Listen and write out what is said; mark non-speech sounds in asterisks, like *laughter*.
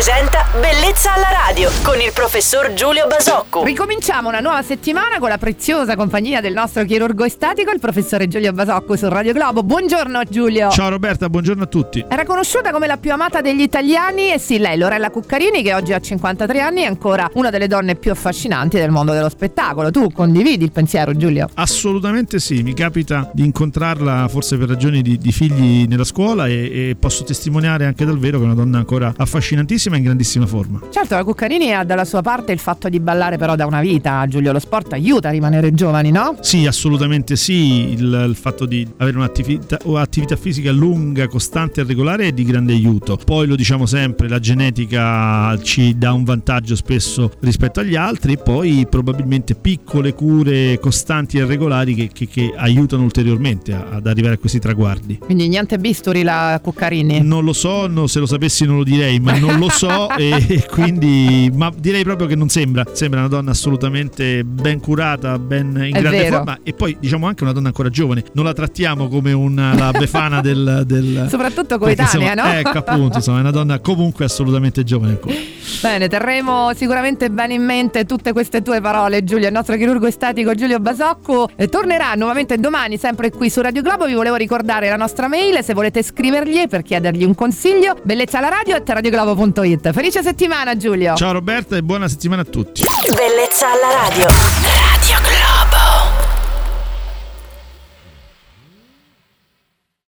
presenta Bellezza alla radio con il professor Giulio Basocco. Ricominciamo una nuova settimana con la preziosa compagnia del nostro chirurgo estatico, il professore Giulio Basocco su Radio Globo. Buongiorno Giulio. Ciao Roberta, buongiorno a tutti. Era conosciuta come la più amata degli italiani e sì, lei, Lorella Cuccarini, che oggi ha 53 anni, è ancora una delle donne più affascinanti del mondo dello spettacolo. Tu condividi il pensiero, Giulio? Assolutamente sì, mi capita di incontrarla forse per ragioni di, di figli nella scuola e, e posso testimoniare anche dal vero che è una donna ancora affascinantissima e in grandissima forma. Certo, la Cuccarini ha dalla sua parte il fatto di ballare però da una vita, Giulio, lo sport aiuta a rimanere giovani, no? Sì, assolutamente sì, il, il fatto di avere un'attività attività fisica lunga, costante e regolare è di grande aiuto. Poi lo diciamo sempre, la genetica ci dà un vantaggio spesso rispetto agli altri, poi probabilmente piccole cure costanti e regolari che, che, che aiutano ulteriormente ad arrivare a questi traguardi. Quindi niente bisturi la Cuccarini? Non lo so, no, se lo sapessi non lo direi, ma non lo so *laughs* e *laughs* quindi ma direi proprio che non sembra, sembra una donna assolutamente ben curata, ben in È grande vero. forma e poi diciamo anche una donna ancora giovane, non la trattiamo come una la befana del, del Soprattutto coetanea, insomma, no? Ecco appunto, insomma, è una donna comunque assolutamente giovane ancora. Bene, terremo sicuramente bene in mente tutte queste tue parole, Giulio. Il nostro chirurgo estetico Giulio Basocco eh, tornerà nuovamente domani, sempre qui su Radio Globo. Vi volevo ricordare la nostra mail se volete scrivergli per chiedergli un consiglio. Bellezza alla radio e radioglobo.it. Felice settimana, Giulio. Ciao Roberta e buona settimana a tutti. Bellezza alla radio.